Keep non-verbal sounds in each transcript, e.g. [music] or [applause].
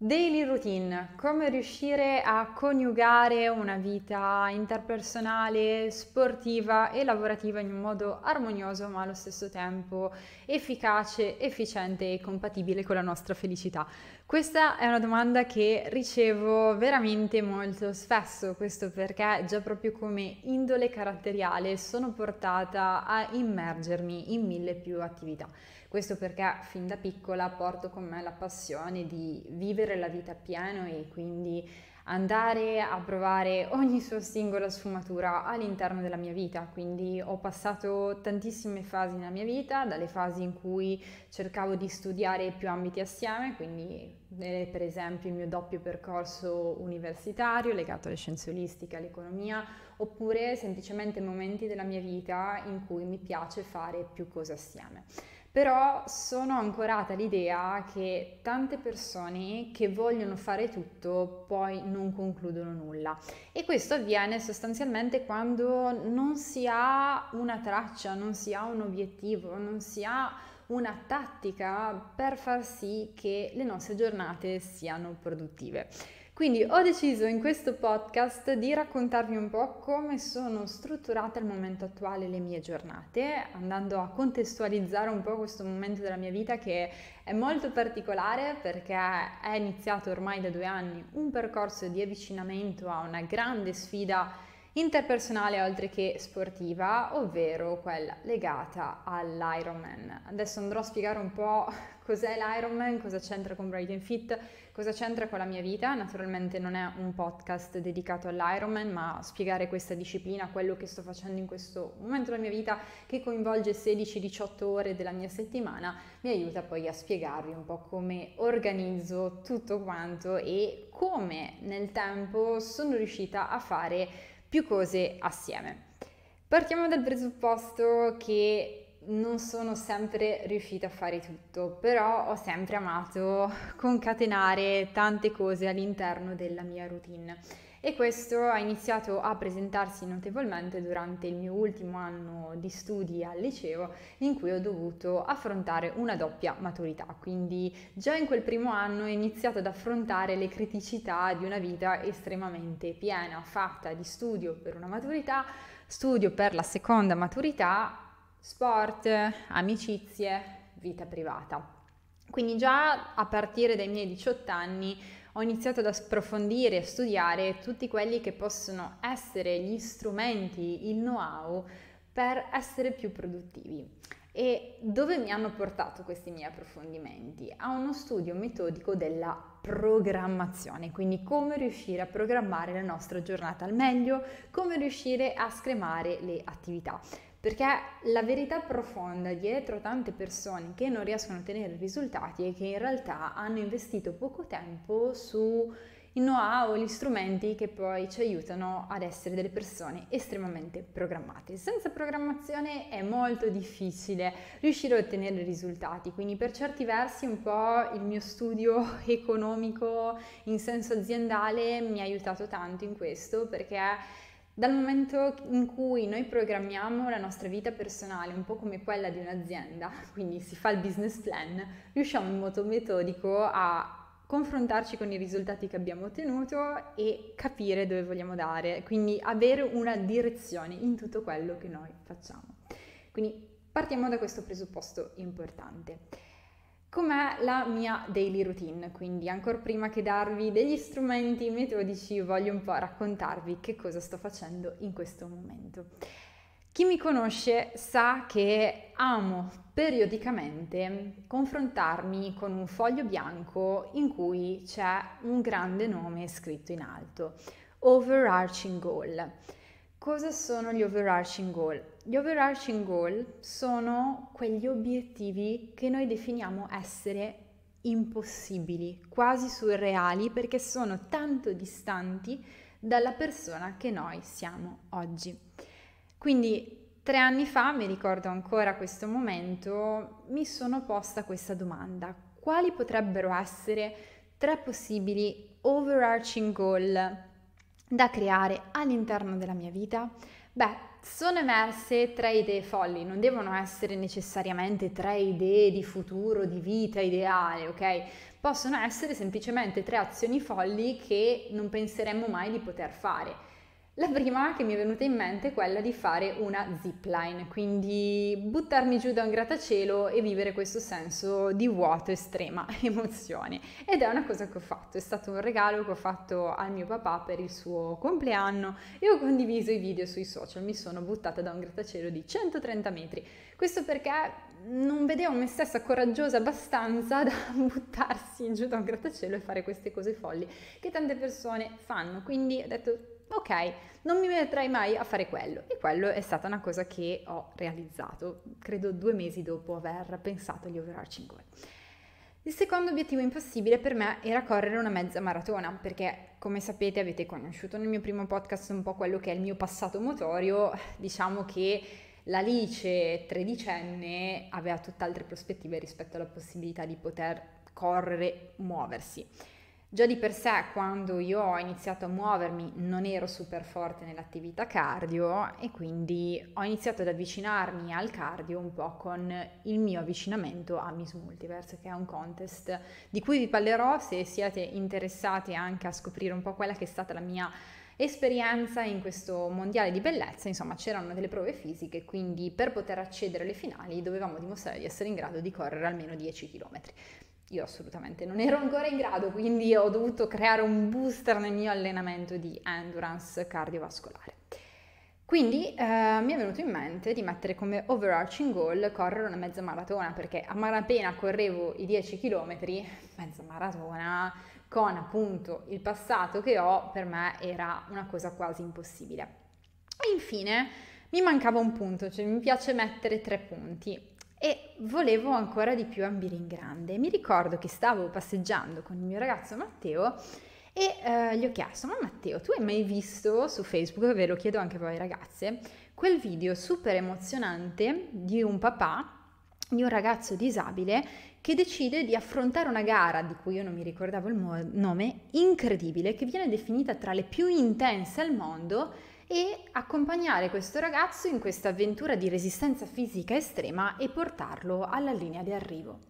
Daily routine, come riuscire a coniugare una vita interpersonale, sportiva e lavorativa in un modo armonioso ma allo stesso tempo efficace, efficiente e compatibile con la nostra felicità. Questa è una domanda che ricevo veramente molto spesso, questo perché già proprio come indole caratteriale sono portata a immergermi in mille più attività. Questo perché fin da piccola porto con me la passione di vivere la vita pieno e quindi andare a provare ogni sua singola sfumatura all'interno della mia vita. Quindi ho passato tantissime fasi nella mia vita, dalle fasi in cui cercavo di studiare più ambiti assieme, quindi eh, per esempio il mio doppio percorso universitario legato alle scienze olistiche, all'economia, oppure semplicemente momenti della mia vita in cui mi piace fare più cose assieme però sono ancorata all'idea che tante persone che vogliono fare tutto poi non concludono nulla e questo avviene sostanzialmente quando non si ha una traccia, non si ha un obiettivo, non si ha una tattica per far sì che le nostre giornate siano produttive. Quindi ho deciso in questo podcast di raccontarvi un po' come sono strutturate al momento attuale le mie giornate, andando a contestualizzare un po' questo momento della mia vita che è molto particolare perché è iniziato ormai da due anni un percorso di avvicinamento a una grande sfida interpersonale oltre che sportiva, ovvero quella legata all'Ironman. Adesso andrò a spiegare un po' [laughs] cos'è l'Ironman, cosa c'entra con Brighton Fit, cosa c'entra con la mia vita. Naturalmente non è un podcast dedicato all'Ironman, ma spiegare questa disciplina, quello che sto facendo in questo momento della mia vita che coinvolge 16-18 ore della mia settimana, mi aiuta poi a spiegarvi un po' come organizzo tutto quanto e come nel tempo sono riuscita a fare più cose assieme. Partiamo dal presupposto che non sono sempre riuscita a fare tutto, però ho sempre amato [laughs] concatenare tante cose all'interno della mia routine e questo ha iniziato a presentarsi notevolmente durante il mio ultimo anno di studi al liceo in cui ho dovuto affrontare una doppia maturità, quindi già in quel primo anno ho iniziato ad affrontare le criticità di una vita estremamente piena, fatta di studio per una maturità, studio per la seconda maturità, sport, amicizie, vita privata. Quindi già a partire dai miei 18 anni ho iniziato ad approfondire e studiare tutti quelli che possono essere gli strumenti, il know-how per essere più produttivi. E dove mi hanno portato questi miei approfondimenti? A uno studio metodico della programmazione, quindi come riuscire a programmare la nostra giornata al meglio, come riuscire a scremare le attività. Perché la verità profonda dietro tante persone che non riescono a ottenere risultati è che in realtà hanno investito poco tempo su il know-how, gli strumenti che poi ci aiutano ad essere delle persone estremamente programmate. Senza programmazione è molto difficile riuscire a ottenere risultati, quindi per certi versi un po' il mio studio [laughs] economico in senso aziendale mi ha aiutato tanto in questo perché dal momento in cui noi programmiamo la nostra vita personale un po' come quella di un'azienda, [laughs] quindi si fa il business plan, riusciamo in modo metodico a confrontarci con i risultati che abbiamo ottenuto e capire dove vogliamo dare, quindi avere una direzione in tutto quello che noi facciamo. Quindi partiamo da questo presupposto importante. Com'è la mia daily routine? Quindi ancora prima che darvi degli strumenti metodici voglio un po' raccontarvi che cosa sto facendo in questo momento. Chi mi conosce sa che amo periodicamente confrontarmi con un foglio bianco in cui c'è un grande nome scritto in alto, overarching goal. Cosa sono gli overarching goal? Gli overarching goal sono quegli obiettivi che noi definiamo essere impossibili, quasi surreali, perché sono tanto distanti dalla persona che noi siamo oggi. Quindi tre anni fa, mi ricordo ancora questo momento, mi sono posta questa domanda. Quali potrebbero essere tre possibili overarching goal da creare all'interno della mia vita? Beh, sono emerse tre idee folli, non devono essere necessariamente tre idee di futuro, di vita ideale, ok? Possono essere semplicemente tre azioni folli che non penseremmo mai di poter fare. La prima che mi è venuta in mente è quella di fare una zipline, quindi buttarmi giù da un grattacielo e vivere questo senso di vuoto, estrema [laughs] emozione. Ed è una cosa che ho fatto, è stato un regalo che ho fatto al mio papà per il suo compleanno e ho condiviso i video sui social, mi sono buttata da un grattacielo di 130 metri. Questo perché non vedevo me stessa coraggiosa abbastanza [laughs] da buttarsi giù da un grattacielo e fare queste cose folli che tante persone fanno, quindi ho detto ok, non mi metterei mai a fare quello. E quello è stata una cosa che ho realizzato, credo due mesi dopo aver pensato agli overarching goal. Il secondo obiettivo impossibile per me era correre una mezza maratona, perché come sapete avete conosciuto nel mio primo podcast un po' quello che è il mio passato motorio, diciamo che l'Alice tredicenne aveva tutt'altre prospettive rispetto alla possibilità di poter correre, muoversi. Già di per sé quando io ho iniziato a muovermi non ero super forte nell'attività cardio e quindi ho iniziato ad avvicinarmi al cardio un po' con il mio avvicinamento a Miss Multiverse che è un contest di cui vi parlerò se siete interessati anche a scoprire un po' quella che è stata la mia esperienza in questo mondiale di bellezza, insomma c'erano delle prove fisiche, quindi per poter accedere alle finali dovevamo dimostrare di essere in grado di correre almeno 10 km. Io assolutamente non ero ancora in grado, quindi ho dovuto creare un booster nel mio allenamento di endurance cardiovascolare. Quindi eh, mi è venuto in mente di mettere come overarching goal correre una mezza maratona, perché a malapena correvo i 10 km, mezza maratona, con appunto il passato che ho, per me era una cosa quasi impossibile. E infine mi mancava un punto, cioè mi piace mettere tre punti e volevo ancora di più ambire in grande. Mi ricordo che stavo passeggiando con il mio ragazzo Matteo e eh, gli ho chiesto, ma Matteo, tu hai mai visto su Facebook, ve lo chiedo anche voi ragazze, quel video super emozionante di un papà, di un ragazzo disabile che decide di affrontare una gara di cui io non mi ricordavo il mo- nome, incredibile, che viene definita tra le più intense al mondo e accompagnare questo ragazzo in questa avventura di resistenza fisica estrema e portarlo alla linea di arrivo.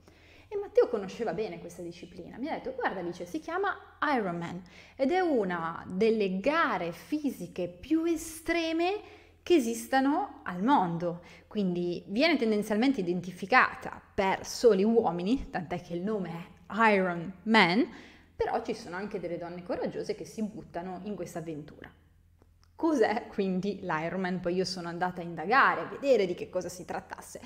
E Matteo conosceva bene questa disciplina, mi ha detto guarda Alice si chiama Ironman ed è una delle gare fisiche più estreme che esistano al mondo, quindi viene tendenzialmente identificata per soli uomini, tant'è che il nome è Iron Man, però ci sono anche delle donne coraggiose che si buttano in questa avventura. Cos'è quindi l'Ironman? Poi io sono andata a indagare, a vedere di che cosa si trattasse.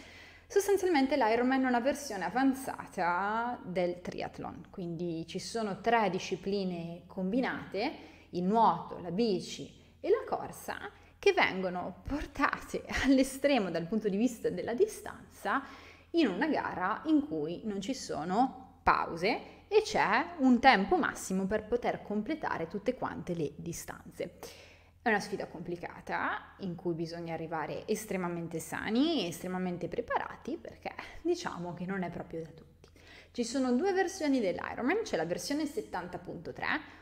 Sostanzialmente l'Ironman è una versione avanzata del triathlon, quindi ci sono tre discipline combinate, il nuoto, la bici e la corsa, che vengono portate [laughs] all'estremo dal punto di vista della distanza in una gara in cui non ci sono pause e c'è un tempo massimo per poter completare tutte quante le distanze. È una sfida complicata in cui bisogna arrivare estremamente sani e estremamente preparati perché diciamo che non è proprio da tutti. Ci sono due versioni dell'Ironman, c'è la versione 70.3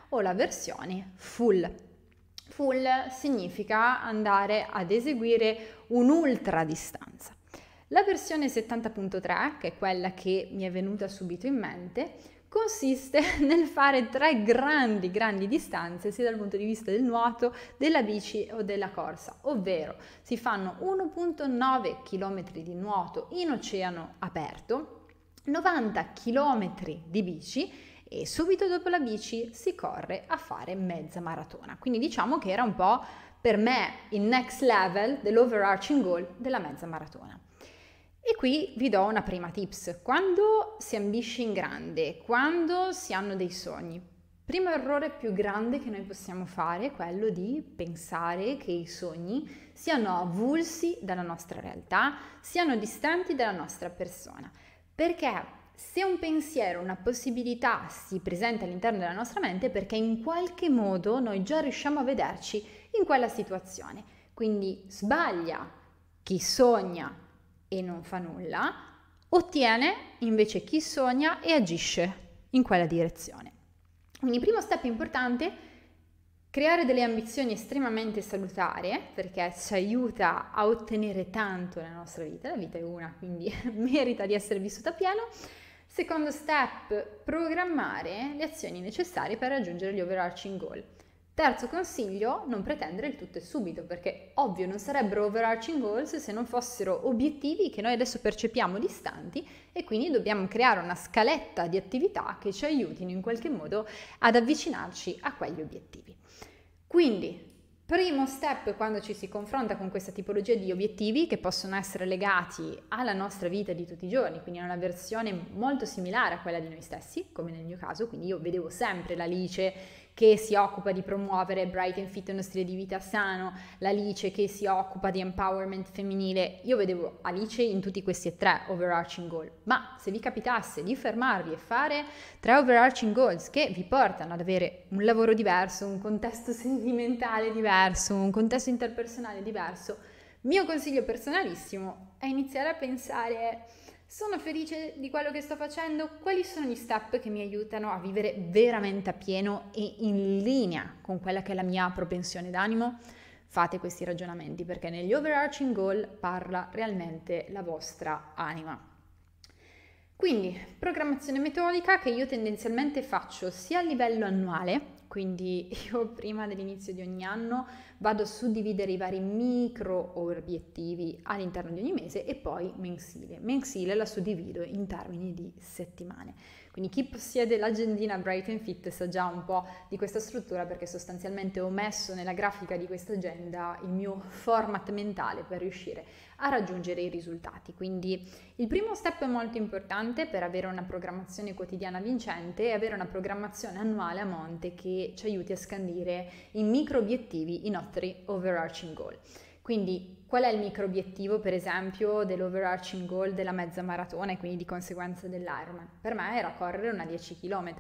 o la versione full. Full significa andare ad eseguire un'ultra distanza. La versione 70.3, che è quella che mi è venuta subito in mente, consiste [laughs] nel fare tre grandi, grandi distanze sia dal punto di vista del nuoto, della bici o della corsa, ovvero si fanno 1.9 km di nuoto in oceano aperto, 90 km di bici e subito dopo la bici si corre a fare mezza maratona. Quindi diciamo che era un po' per me il next level dell'overarching goal della mezza maratona. E qui vi do una prima tips. Quando si ambisce in grande, quando si hanno dei sogni, primo errore più grande che noi possiamo fare è quello di pensare che i sogni siano avulsi dalla nostra realtà, siano distanti dalla nostra persona. Perché se un pensiero, una possibilità si presenta all'interno della nostra mente perché in qualche modo noi già riusciamo a vederci in quella situazione. Quindi sbaglia chi sogna e non fa nulla, ottiene invece chi sogna e agisce in quella direzione. Quindi primo step importante, Creare delle ambizioni estremamente salutari perché ci aiuta a ottenere tanto nella nostra vita, la vita è una, quindi [laughs] merita di essere vissuta a pieno. Secondo step, programmare le azioni necessarie per raggiungere gli overarching goal. Terzo consiglio, non pretendere il tutto e subito, perché ovvio non sarebbero overarching goals se non fossero obiettivi che noi adesso percepiamo distanti e quindi dobbiamo creare una scaletta di attività che ci aiutino in qualche modo ad avvicinarci a quegli obiettivi. Quindi, primo step quando ci si confronta con questa tipologia di obiettivi che possono essere legati alla nostra vita di tutti i giorni, quindi a una versione molto similare a quella di noi stessi, come nel mio caso, quindi io vedevo sempre l'Alice che si occupa di promuovere Bright and Fit uno stile di vita sano, l'Alice che si occupa di empowerment femminile. Io vedevo Alice in tutti questi e tre overarching goal, ma se vi capitasse di fermarvi e fare tre overarching goals che vi portano ad avere un lavoro diverso, un contesto [laughs] sentimentale diverso, un contesto interpersonale diverso, mio consiglio personalissimo è iniziare a pensare sono felice di quello che sto facendo? Quali sono gli step che mi aiutano a vivere veramente a pieno e in linea con quella che è la mia propensione d'animo? Fate questi ragionamenti perché negli overarching goal parla realmente la vostra anima. Quindi, programmazione metodica che io tendenzialmente faccio sia a livello annuale, quindi [laughs] io prima dell'inizio di ogni anno vado a suddividere i vari micro obiettivi all'interno di ogni mese e poi mensile. Mensile la suddivido in termini di settimane. Quindi chi possiede l'agendina Bright and Fit sa già un po' di questa struttura perché sostanzialmente ho messo nella grafica di questa agenda il mio format mentale per riuscire a raggiungere i risultati. Quindi il primo step è molto importante per avere una programmazione quotidiana vincente e avere una programmazione annuale a monte che ci aiuti a scandire in micro obiettivi i nostri overarching goal. Quindi qual è il micro obiettivo per esempio dell'overarching goal della mezza maratona e quindi di conseguenza dell'Ironman? Per me era correre una 10 km.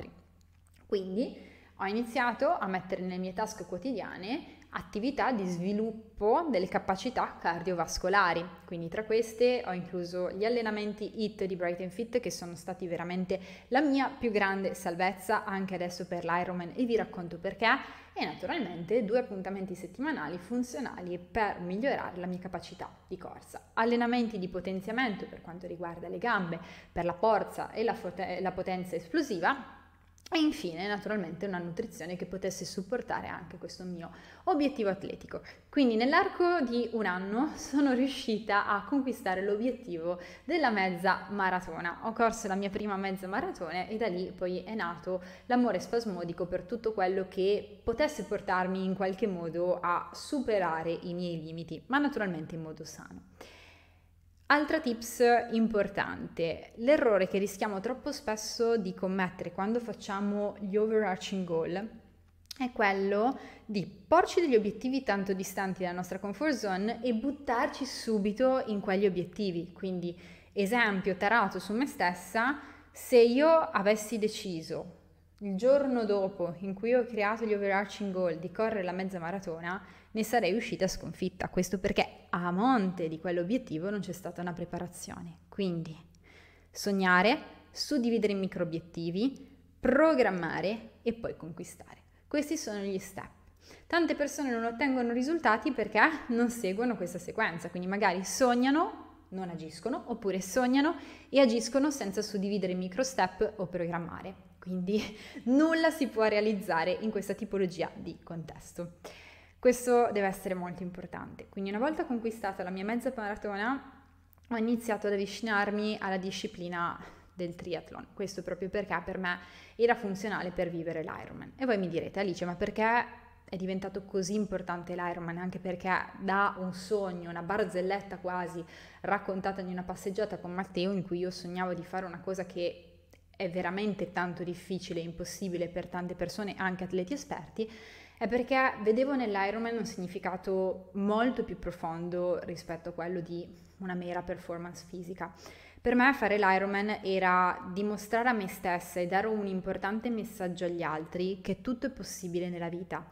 Quindi ho iniziato a mettere nelle mie tasche quotidiane attività di sviluppo delle capacità cardiovascolari. Quindi tra queste ho incluso gli allenamenti HIT di Bright Fit che sono stati veramente la mia più grande salvezza anche adesso per l'Ironman e vi racconto perché e naturalmente due appuntamenti settimanali funzionali per migliorare la mia capacità di corsa. Allenamenti di potenziamento per quanto riguarda le gambe, per la forza e la, la potenza esplosiva e infine, naturalmente, una nutrizione che potesse supportare anche questo mio obiettivo atletico. Quindi nell'arco di un anno [laughs] sono riuscita a conquistare l'obiettivo della mezza maratona. Ho corso la mia prima mezza maratona e da lì poi è nato l'amore spasmodico per tutto quello che potesse portarmi in qualche modo a superare i miei limiti, ma naturalmente in modo sano. Altra tips importante, l'errore che rischiamo troppo spesso di commettere quando facciamo gli overarching goal è quello di porci degli obiettivi tanto distanti dalla nostra comfort zone e buttarci subito in quegli obiettivi. Quindi, esempio tarato su me stessa, se io avessi deciso il giorno dopo in cui ho creato gli overarching goal di correre la mezza maratona, ne sarei uscita sconfitta. Questo perché a monte di quell'obiettivo non c'è stata una preparazione. Quindi sognare, suddividere in micro obiettivi, programmare e poi conquistare. Questi sono gli step. Tante persone non ottengono risultati perché non seguono questa sequenza, quindi magari sognano, non agiscono, oppure sognano e agiscono senza suddividere in micro step o programmare. Quindi [laughs] nulla si può realizzare in questa tipologia di contesto. Questo deve essere molto importante. Quindi una volta conquistata la mia mezza maratona, ho iniziato ad avvicinarmi alla disciplina del triathlon. Questo proprio perché per me era funzionale per vivere l'Ironman. E voi mi direte, Alice, ma perché è diventato così importante l'Ironman? Anche perché da un sogno, una barzelletta quasi raccontata di una passeggiata con Matteo in cui io sognavo di fare una cosa che è veramente tanto difficile e impossibile per tante persone, anche atleti esperti, è perché vedevo nell'Ironman un significato molto più profondo rispetto a quello di una mera performance fisica. Per me fare l'Ironman era dimostrare a me stessa e dare un importante messaggio agli altri che tutto è possibile nella vita.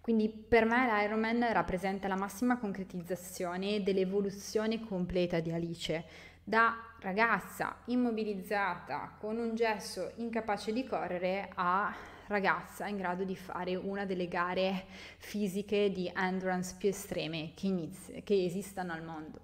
Quindi per me l'Ironman rappresenta la massima concretizzazione dell'evoluzione completa di Alice, da ragazza immobilizzata con un gesso incapace di correre a ragazza in grado di fare una delle gare fisiche di endurance più estreme che, inizi- che esistano al mondo.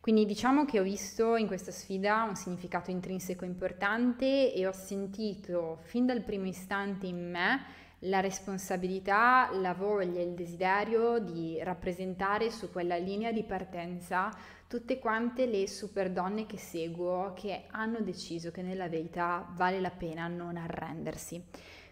Quindi diciamo che ho visto in questa sfida un significato intrinseco importante e ho sentito fin dal primo istante in me la responsabilità, la voglia, il desiderio di rappresentare su quella linea di partenza tutte quante le super donne che seguo che hanno deciso che nella verità vale la pena non arrendersi.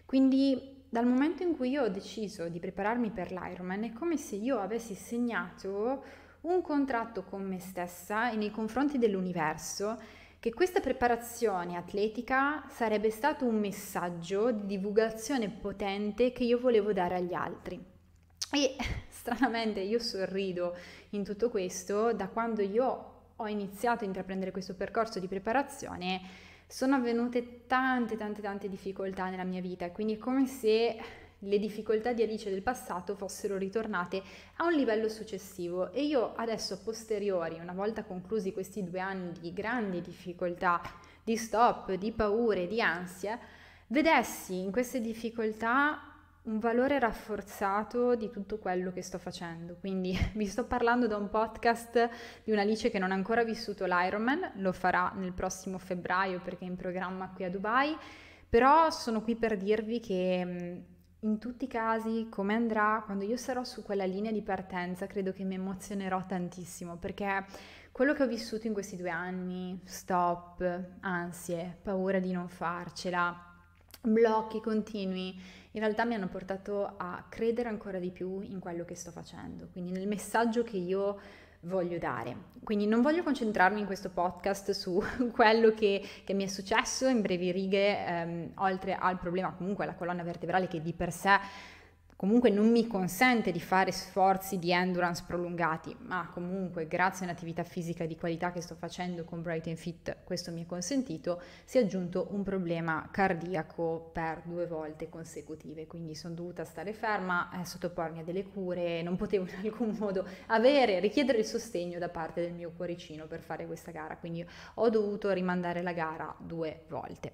Quindi dal momento in cui io ho deciso di prepararmi per l'Ironman è come se io avessi segnato un contratto con me stessa e nei confronti dell'universo che questa preparazione atletica sarebbe stato un messaggio di divulgazione potente che io volevo dare agli altri. E [laughs] stranamente io sorrido in tutto questo da quando io ho iniziato a intraprendere questo percorso di preparazione sono avvenute tante tante tante difficoltà nella mia vita, quindi è come se le difficoltà di Alice del passato fossero ritornate a un livello successivo. E io adesso a posteriori, una volta conclusi questi due anni di grandi difficoltà, di stop, di paure, di ansia, vedessi in queste difficoltà un valore rafforzato di tutto quello che sto facendo. Quindi [laughs] vi sto parlando da un podcast di un'Alice che non ha ancora vissuto l'Ironman, lo farà nel prossimo febbraio perché è in programma qui a Dubai, però sono qui per dirvi che in tutti i casi, come andrà, quando io sarò su quella linea di partenza, credo che mi emozionerò tantissimo perché quello che ho vissuto in questi due anni, stop, ansie, paura di non farcela, blocchi continui, in realtà mi hanno portato a credere ancora di più in quello che sto facendo, quindi nel messaggio che io voglio dare. Quindi non voglio concentrarmi in questo podcast su [laughs] quello che, che mi è successo in brevi righe, ehm, oltre al problema comunque la colonna vertebrale che di per sé comunque non mi consente di fare sforzi di endurance prolungati, ma comunque grazie a un'attività fisica di qualità che sto facendo con Bright and Fit, questo mi è consentito, si è aggiunto un problema cardiaco per due volte consecutive, quindi sono dovuta stare ferma, eh, sottopormi a delle cure, non potevo [laughs] in alcun modo avere, richiedere il sostegno da parte del mio cuoricino per fare questa gara, quindi ho dovuto rimandare la gara due volte.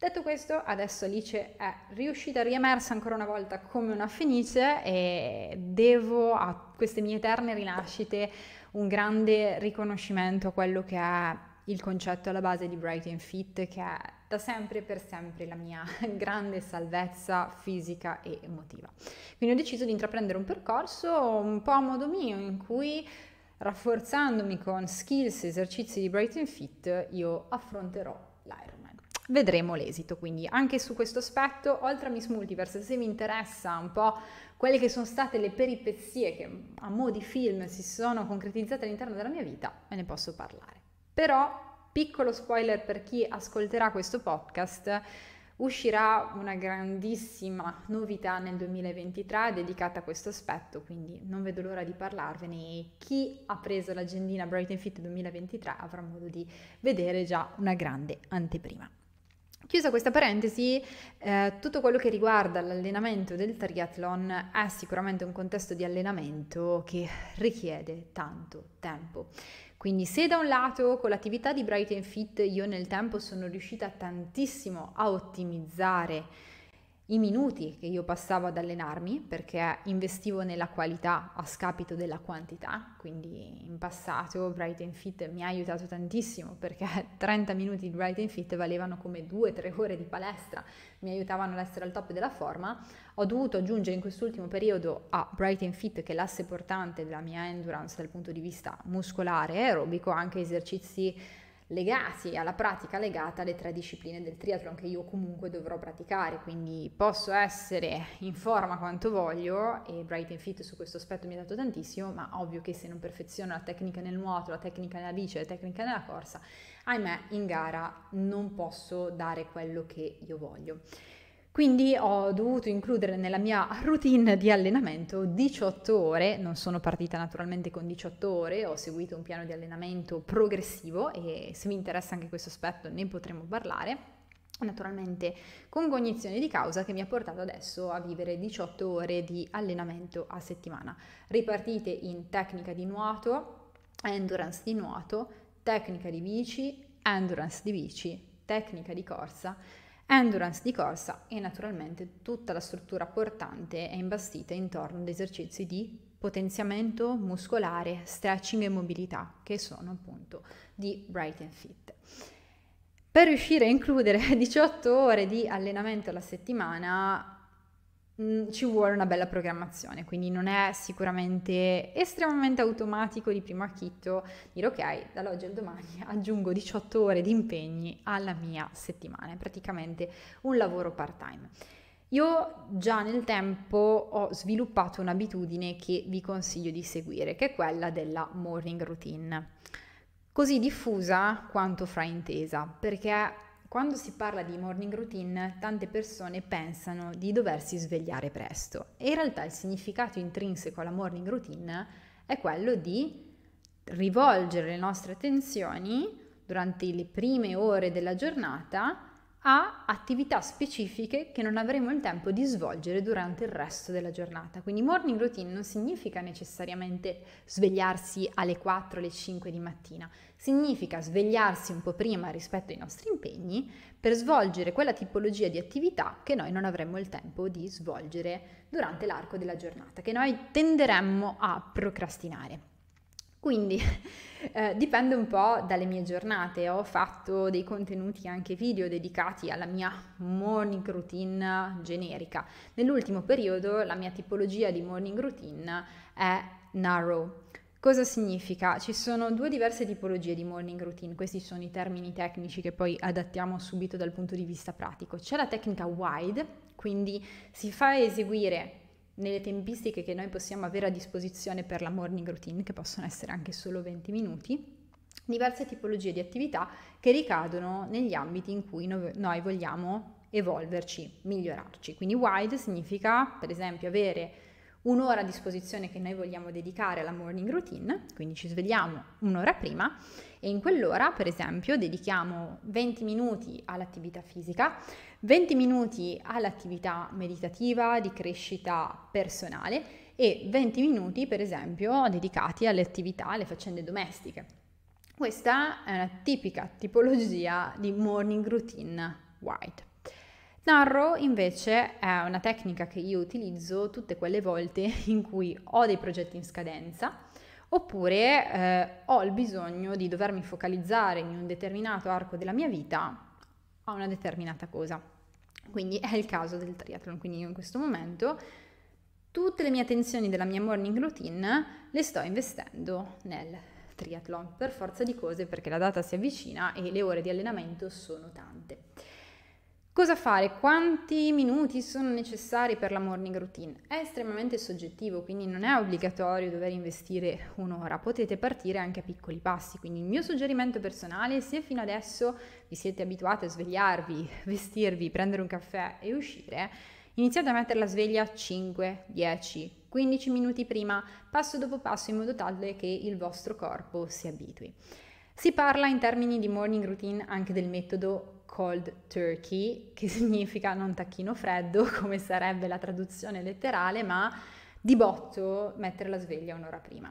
Detto questo, adesso Alice è riuscita, riemersa ancora una volta come una fenice e devo a queste mie eterne rinascite un grande riconoscimento a quello che è il concetto alla base di Bright and Fit, che è da sempre e per sempre la mia [laughs] grande salvezza fisica e emotiva. Quindi ho deciso di intraprendere un percorso un po' a modo mio, in cui rafforzandomi con skills, esercizi di Bright and Fit, io affronterò vedremo l'esito. Quindi anche su questo aspetto, oltre a Miss Multiverse, se vi interessa un po' quelle che sono state le peripezie che a mo' di film si sono concretizzate all'interno della mia vita, ve ne posso parlare. Però, piccolo spoiler per chi ascolterà questo podcast, uscirà una grandissima novità nel 2023 dedicata a questo aspetto, quindi non vedo l'ora di parlarvene e chi ha preso l'agendina Bright Fit 2023 avrà modo di vedere già una grande anteprima. Chiusa questa parentesi, eh, tutto quello che riguarda l'allenamento del triathlon è sicuramente un contesto di allenamento che richiede tanto tempo. Quindi se da un lato con l'attività di Bright and Fit io nel tempo sono riuscita tantissimo a ottimizzare i minuti che io passavo ad allenarmi perché investivo nella qualità a scapito della quantità, quindi in passato Bright and Fit mi ha aiutato tantissimo perché [laughs] 30 minuti di Bright and Fit valevano come 2-3 ore di palestra, mi aiutavano ad essere al top della forma. Ho dovuto aggiungere in quest'ultimo periodo a Bright and Fit, che è l'asse portante della mia endurance dal punto di vista muscolare aerobico, anche esercizi legati alla pratica legata alle tre discipline del triathlon che io comunque dovrò praticare, quindi posso essere in forma quanto voglio e Bright and Fit su questo aspetto mi ha dato tantissimo, ma ovvio che se non perfeziono la tecnica nel nuoto, la tecnica nella bici, la tecnica nella corsa, ahimè in gara non posso dare quello che io voglio. Quindi ho dovuto includere nella mia routine di allenamento 18 ore, non sono partita naturalmente con 18 ore, ho seguito un piano di allenamento progressivo e se vi interessa anche questo aspetto ne potremo parlare. Naturalmente con cognizione di causa che mi ha portato adesso a vivere 18 ore di allenamento a settimana, ripartite in tecnica di nuoto, endurance di nuoto, tecnica di bici, endurance di bici, tecnica di corsa endurance di corsa e naturalmente tutta la struttura portante è imbastita intorno ad esercizi di potenziamento muscolare, stretching e mobilità, che sono appunto di Bright and Fit. Per riuscire a includere [laughs] 18 ore di allenamento alla settimana ci vuole una bella programmazione, quindi non è sicuramente estremamente automatico di primo acchito dire ok, dall'oggi al domani [laughs] aggiungo 18 ore di impegni alla mia settimana, è praticamente un lavoro part-time. Io già nel tempo ho sviluppato un'abitudine che vi consiglio di seguire, che è quella della morning routine, così diffusa quanto fraintesa, perché quando si parla di morning routine, tante persone pensano di doversi svegliare presto e in realtà il significato intrinseco alla morning routine è quello di rivolgere le nostre attenzioni durante le prime ore della giornata a attività specifiche che non avremo il tempo di svolgere durante il resto della giornata. Quindi morning routine non significa necessariamente svegliarsi alle 4, alle 5 di mattina, significa svegliarsi un po' prima rispetto ai nostri impegni per svolgere quella tipologia di attività che noi non avremmo il tempo di svolgere durante l'arco della giornata, che noi tenderemmo a procrastinare. Quindi [laughs] eh, dipende un po' dalle mie giornate, ho fatto dei contenuti anche video dedicati alla mia morning routine generica. Nell'ultimo periodo la mia tipologia di morning routine è narrow. Cosa significa? Ci sono due diverse tipologie di morning routine, questi sono i termini tecnici che poi adattiamo subito dal punto di vista pratico. C'è la tecnica wide, quindi si fa eseguire nelle tempistiche che noi possiamo avere a disposizione per la morning routine, che possono essere anche solo 20 minuti, diverse tipologie di attività che ricadono negli ambiti in cui noi vogliamo evolverci, migliorarci. Quindi wide significa, per esempio, avere un'ora a disposizione che noi vogliamo dedicare alla morning routine, quindi ci svegliamo un'ora prima e in quell'ora, per esempio, dedichiamo 20 minuti all'attività fisica, 20 minuti all'attività meditativa di crescita personale e 20 minuti, per esempio, dedicati alle attività, alle faccende domestiche. Questa è una tipica tipologia di morning routine wide. Narrow invece è una tecnica che io utilizzo tutte quelle volte [laughs] in cui ho dei progetti in scadenza oppure eh, ho il bisogno di dovermi focalizzare in un determinato arco della mia vita a una determinata cosa. Quindi è il caso del triathlon, quindi io in questo momento tutte le mie attenzioni della mia morning routine le sto investendo nel triathlon per forza di cose perché la data si avvicina e le ore di allenamento sono tante. Cosa fare? Quanti minuti sono necessari per la morning routine? È estremamente soggettivo, quindi non è obbligatorio dover investire un'ora, potete partire anche a piccoli passi. Quindi il mio suggerimento personale, se fino adesso vi siete abituati a svegliarvi, [laughs] vestirvi, prendere un caffè e uscire, iniziate a mettere la sveglia 5, 10, 15 minuti prima, passo dopo passo, in modo tale che il vostro corpo si abitui. Si parla in termini di morning routine anche del metodo cold turkey, che [laughs] significa non tacchino freddo, [laughs] come sarebbe la traduzione letterale, ma di botto mettere la sveglia un'ora prima.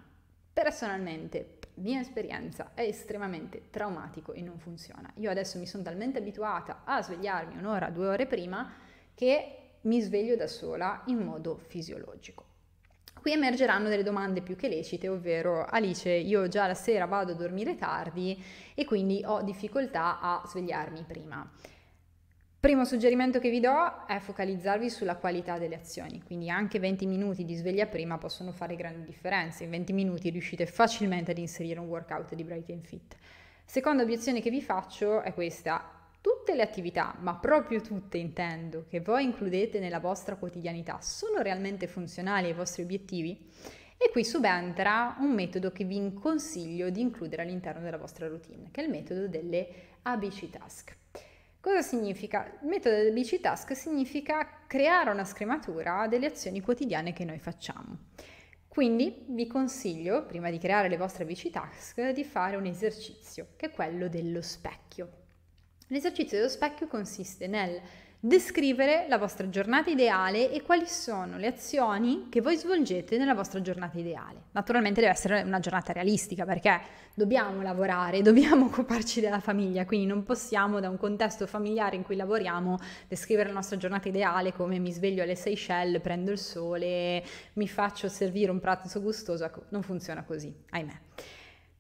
Personalmente, mia esperienza, è estremamente traumatico e non funziona. Io adesso mi sono talmente abituata a svegliarmi un'ora, due ore prima, che mi sveglio da sola in modo fisiologico. Qui emergeranno delle domande più che lecite, ovvero Alice, io già la sera vado a dormire tardi e quindi ho difficoltà a svegliarmi prima. Primo suggerimento che vi do è focalizzarvi sulla qualità delle azioni, quindi anche 20 minuti di sveglia prima possono fare grandi differenze, in 20 minuti riuscite facilmente ad inserire un workout di Bright and Fit. Seconda obiezione che vi faccio è questa, Tutte le attività, ma proprio tutte intendo, che voi includete nella vostra quotidianità sono realmente funzionali ai vostri obiettivi? E qui subentra un metodo che vi consiglio di includere all'interno della vostra routine, che è il metodo delle ABC task. Cosa significa? Il metodo delle ABC task significa creare una scrematura delle azioni quotidiane che noi facciamo. Quindi vi consiglio, prima di creare le vostre ABC task, di fare un esercizio, che è quello dello specchio. L'esercizio dello specchio consiste nel descrivere la vostra giornata ideale e quali sono le azioni che voi svolgete nella vostra giornata ideale. Naturalmente deve essere una giornata realistica perché dobbiamo lavorare, [laughs] dobbiamo occuparci della famiglia, quindi non possiamo da un contesto familiare in cui lavoriamo descrivere la nostra giornata ideale come mi sveglio alle Seychelles, prendo il sole, mi faccio servire un pranzo gustoso, ecco, non funziona così, ahimè.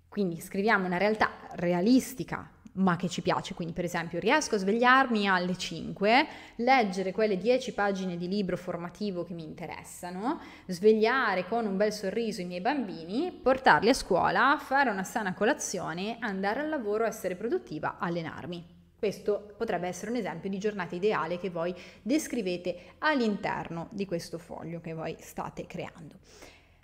Quindi scriviamo una realtà realistica, ma che ci piace. Quindi, per esempio, riesco a svegliarmi alle 5, leggere quelle 10 pagine di libro formativo che mi interessano, svegliare con un bel sorriso i miei bambini, portarli a scuola, fare una sana colazione, andare al lavoro, essere produttiva, allenarmi. Questo potrebbe essere un esempio di giornata ideale che voi descrivete all'interno di questo foglio che voi state creando.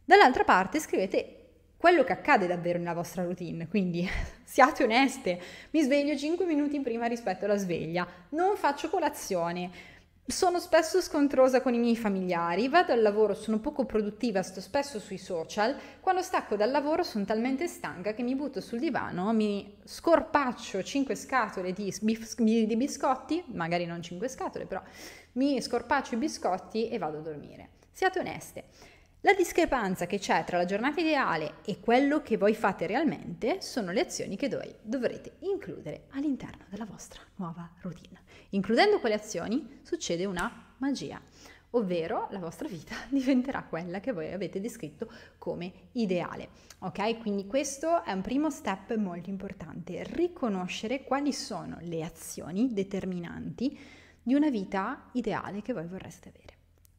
Dall'altra parte scrivete quello che accade davvero nella vostra routine. Quindi [laughs] siate oneste, mi sveglio 5 minuti prima rispetto alla sveglia, non faccio colazione, sono spesso scontrosa con i miei familiari, vado al lavoro, sono poco produttiva, sto spesso sui social, quando stacco dal lavoro sono talmente stanca che mi butto sul divano, mi scorpaccio 5 scatole di, di biscotti, magari non 5 scatole, però mi scorpaccio i biscotti e vado a dormire. Siate oneste. La discrepanza che c'è tra la giornata ideale e quello che voi fate realmente sono le azioni che dov- dovrete includere all'interno della vostra nuova routine. Includendo quelle azioni succede una magia, ovvero la vostra vita [laughs] diventerà quella che voi avete descritto come ideale. Ok? Quindi questo è un primo step molto importante, riconoscere quali sono le azioni determinanti di una vita ideale che voi vorreste avere.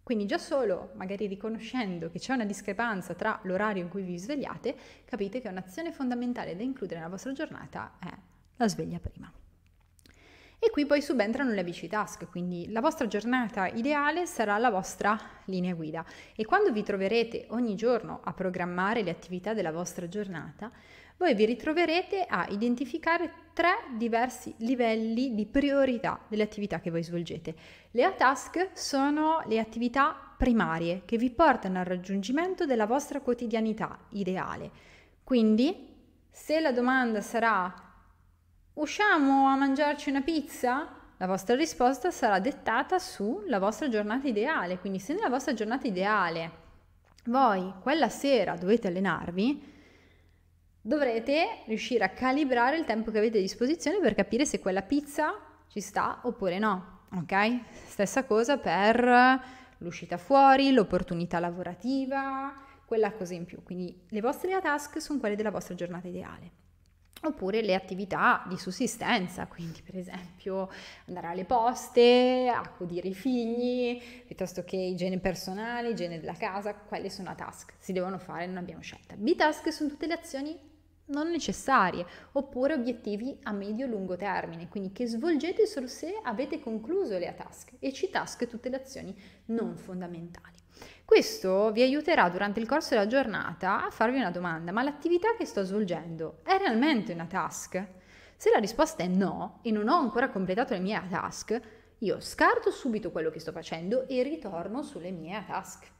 Quindi già solo, magari riconoscendo che c'è una discrepanza tra l'orario in cui vi svegliate, capite che un'azione fondamentale da includere nella vostra giornata è la sveglia prima. E qui poi subentrano le ABC task, quindi la vostra giornata ideale sarà la vostra linea guida e quando vi troverete ogni giorno a programmare le attività della vostra giornata, voi vi ritroverete a identificare tre diversi livelli di priorità delle attività che voi svolgete. Le A-task sono le attività primarie che vi portano al raggiungimento della vostra quotidianità ideale. Quindi, se la domanda sarà usciamo a mangiarci una pizza? La vostra risposta sarà dettata sulla vostra giornata ideale. Quindi, se nella vostra giornata ideale voi quella sera dovete allenarvi, dovrete riuscire a calibrare il tempo che avete a disposizione per capire se quella pizza ci sta oppure no, ok? Stessa cosa per l'uscita fuori, l'opportunità lavorativa, quella cosa in più. Quindi le vostre task sono quelle della vostra giornata ideale. Oppure le attività di sussistenza, quindi per esempio andare alle poste, accudire i figli, piuttosto che igiene personale, igiene della casa, quelle sono a task, si devono fare, non abbiamo scelta. B-task sono tutte le azioni non necessarie, oppure obiettivi a medio-lungo termine, quindi che svolgete solo se avete concluso le task e C-task tutte le azioni non fondamentali. Questo vi aiuterà durante il corso della giornata a farvi una domanda, ma l'attività che sto svolgendo è realmente una task? Se la risposta è no e non ho ancora completato le mie task, io scarto subito quello che sto facendo e ritorno sulle mie task.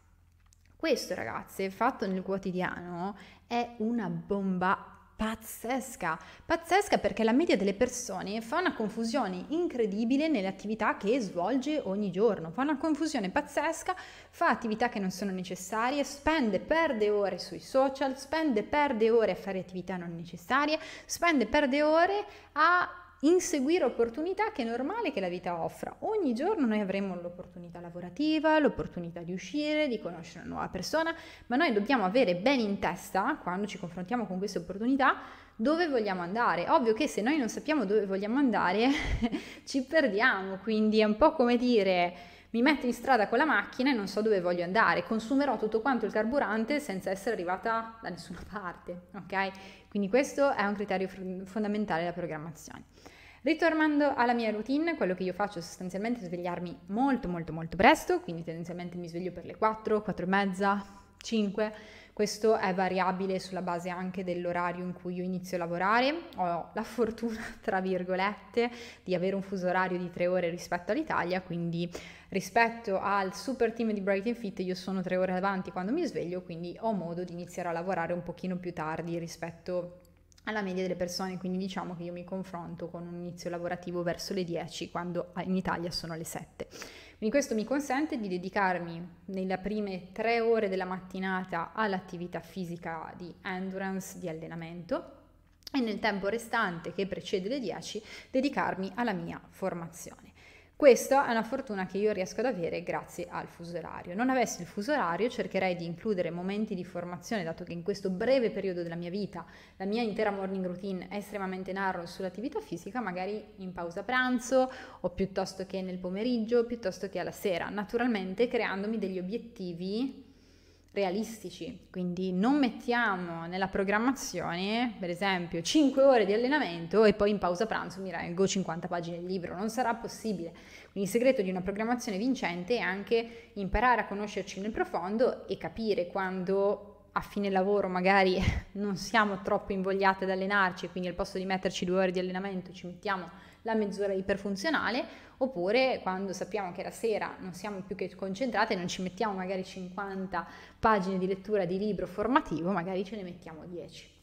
Questo, ragazze, fatto nel quotidiano, è una bomba pazzesca, pazzesca perché la media delle persone fa una confusione incredibile nelle attività che svolge ogni giorno, fa una confusione pazzesca, fa attività che non sono necessarie, spende, perde ore sui social, spende, perde ore a fare attività non necessarie, spende, perde ore a inseguire opportunità che è normale che la vita offra. Ogni giorno noi avremo l'opportunità lavorativa, l'opportunità di uscire, di conoscere una nuova persona, ma noi dobbiamo avere bene in testa, quando ci confrontiamo con queste opportunità, dove vogliamo andare. Ovvio che se noi non sappiamo dove vogliamo andare, [laughs] ci perdiamo, quindi è un po' come dire mi metto in strada con la macchina e non so dove voglio andare, consumerò tutto quanto il carburante senza essere arrivata da nessuna [laughs] parte, ok? Quindi questo è un criterio fondamentale della programmazione. Ritornando alla mia routine, quello che io faccio è sostanzialmente svegliarmi molto molto molto presto, quindi tendenzialmente mi sveglio per le 4, 4 e mezza, 5. Questo è variabile sulla base anche dell'orario in cui io inizio a lavorare. Ho la [laughs] fortuna, tra virgolette, di avere un fuso orario di 3 ore rispetto all'Italia, quindi rispetto al super team di Bright Fit io sono 3 ore avanti quando mi sveglio, quindi ho modo di iniziare a lavorare un pochino più tardi rispetto alla media delle persone, quindi diciamo che io mi confronto con un inizio lavorativo verso le 10 quando in Italia sono le 7. Quindi questo mi consente di dedicarmi nelle prime tre ore della mattinata all'attività fisica di endurance, di allenamento e nel tempo restante che precede le 10 dedicarmi alla mia formazione. Questa è una fortuna che io riesco ad avere grazie al fuso orario. Non avessi il fuso orario cercherei di includere momenti di formazione, dato che in questo breve periodo della mia vita la mia intera morning routine è estremamente narrow sull'attività fisica, magari in pausa pranzo o piuttosto che nel pomeriggio, piuttosto che alla sera, naturalmente creandomi degli obiettivi realistici, quindi non mettiamo nella programmazione, per esempio, 5 ore di allenamento e poi in pausa pranzo mi leggo 50 pagine di libro, non sarà possibile. Quindi il segreto di una programmazione vincente è anche imparare a conoscerci nel profondo e capire quando a fine lavoro magari [laughs] non siamo troppo invogliate ad allenarci quindi al posto di metterci due ore di allenamento ci mettiamo la mezz'ora iperfunzionale oppure quando sappiamo che la sera non siamo più che concentrate, non ci mettiamo magari 50 pagine di lettura di libro formativo, magari ce ne mettiamo 10.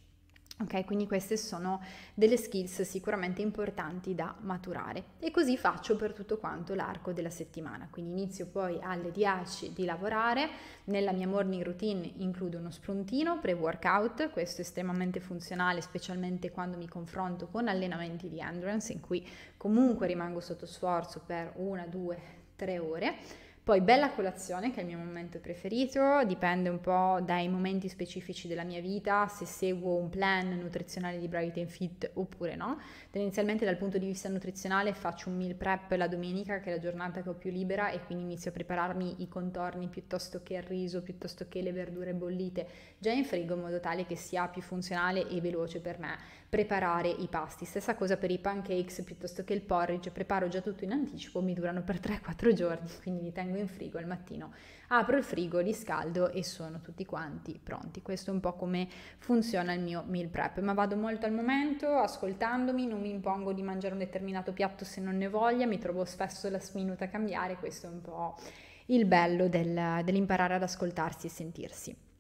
Ok, quindi queste sono delle skills sicuramente importanti da maturare. E così faccio per tutto quanto l'arco della settimana. Quindi inizio poi alle 10 di lavorare, nella mia morning routine includo uno spuntino pre-workout, questo è estremamente funzionale specialmente quando mi confronto con allenamenti di endurance in cui comunque rimango sotto sforzo per una, due, tre ore poi bella colazione, che è il mio momento preferito, dipende un po' dai momenti specifici della mia vita, se seguo un plan nutrizionale di Bright and Fit oppure no. Tendenzialmente dal punto di vista nutrizionale faccio un meal prep la domenica, che è la giornata che ho più libera, e quindi inizio a prepararmi i contorni piuttosto che il riso, piuttosto che le verdure bollite già in frigo, in modo tale che sia più funzionale e veloce per me preparare i pasti. Stessa cosa per i pancakes piuttosto che il porridge, preparo già tutto in anticipo, mi durano per 3-4 giorni, quindi li tengo in frigo al mattino. Apro il frigo, li scaldo e sono tutti quanti pronti. Questo è un po' come funziona il mio meal prep, ma vado molto al momento, ascoltandomi, non mi impongo di mangiare un determinato piatto se non ne voglia, mi trovo spesso last minute a cambiare, questo è un po' il bello del, dell'imparare ad ascoltarsi e sentirsi.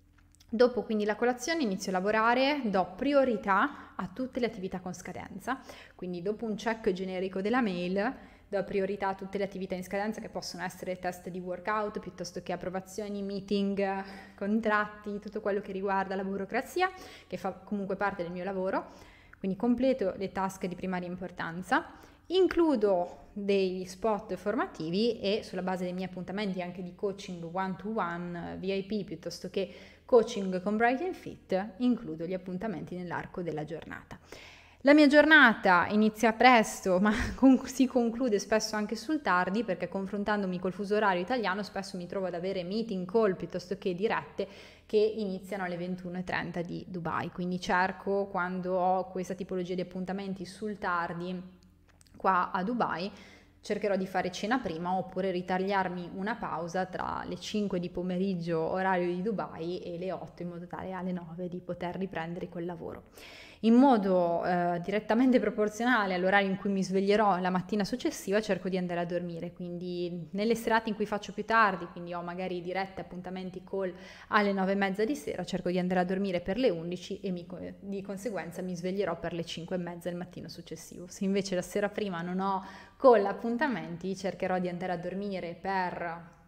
Dopo quindi la colazione inizio a lavorare, do priorità a tutte le attività con scadenza, quindi dopo un check generico della mail do priorità a tutte le attività in scadenza che possono essere test di workout piuttosto che approvazioni, meeting, contratti, tutto quello che riguarda la burocrazia che fa comunque parte del mio lavoro, quindi completo le task di primaria importanza, includo degli spot formativi e sulla base dei miei appuntamenti anche di coaching one to one VIP piuttosto che coaching con Bright and Fit includo gli appuntamenti nell'arco della giornata. La mia giornata inizia presto, ma [laughs] con- si conclude spesso anche sul tardi perché confrontandomi col fuso orario italiano spesso mi trovo ad avere meeting call piuttosto che dirette che iniziano alle 21.30 di Dubai. Quindi cerco quando ho questa tipologia di appuntamenti sul tardi qua a Dubai cercherò di fare cena prima oppure ritagliarmi una pausa tra le 5 di pomeriggio orario di Dubai e le 8 in modo tale alle 9 di poter riprendere quel lavoro in modo eh, direttamente proporzionale all'orario in cui mi sveglierò la mattina successiva cerco di andare a dormire, quindi nelle serate in cui faccio più tardi, quindi ho magari dirette appuntamenti call alle nove e mezza di sera, cerco di andare a dormire per le 11 e mi, di conseguenza mi sveglierò per le 5 e mezza il mattino successivo. Se invece la sera prima non ho call appuntamenti, cercherò di andare a dormire per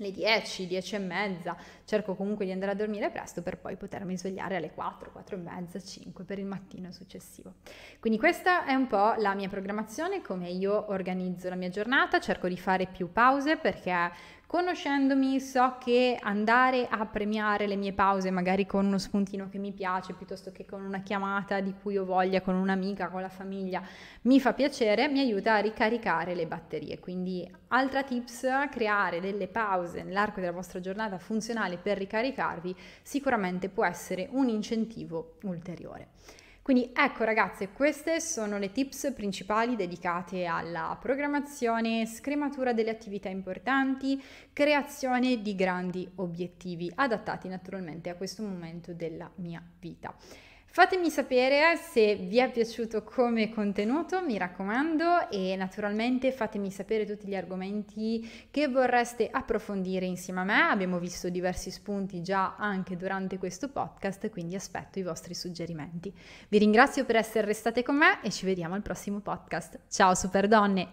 le 10, 10 e mezza, cerco comunque di andare a dormire presto per poi potermi svegliare alle 4, 4 e mezza, 5 per il mattino successivo. Quindi questa è un po' la mia programmazione, come io organizzo la mia giornata, cerco di fare più pause perché Conoscendomi so che andare a premiare le mie pause magari con uno spuntino che mi piace piuttosto che con una chiamata di cui ho voglia con un'amica, con la famiglia, mi fa piacere, mi aiuta a ricaricare le batterie. Quindi altra tips, creare delle pause nell'arco della vostra giornata funzionali per ricaricarvi sicuramente può essere un incentivo ulteriore. Quindi ecco ragazze, queste sono le tips principali dedicate alla programmazione, scrematura delle attività importanti, creazione di grandi obiettivi adattati naturalmente a questo momento della mia vita. Fatemi sapere se vi è piaciuto come contenuto, mi raccomando, e naturalmente fatemi sapere tutti gli argomenti che vorreste approfondire insieme a me. Abbiamo visto diversi spunti già anche durante questo podcast, quindi aspetto i vostri suggerimenti. Vi ringrazio per essere restate con me e ci vediamo al prossimo podcast. Ciao super donne!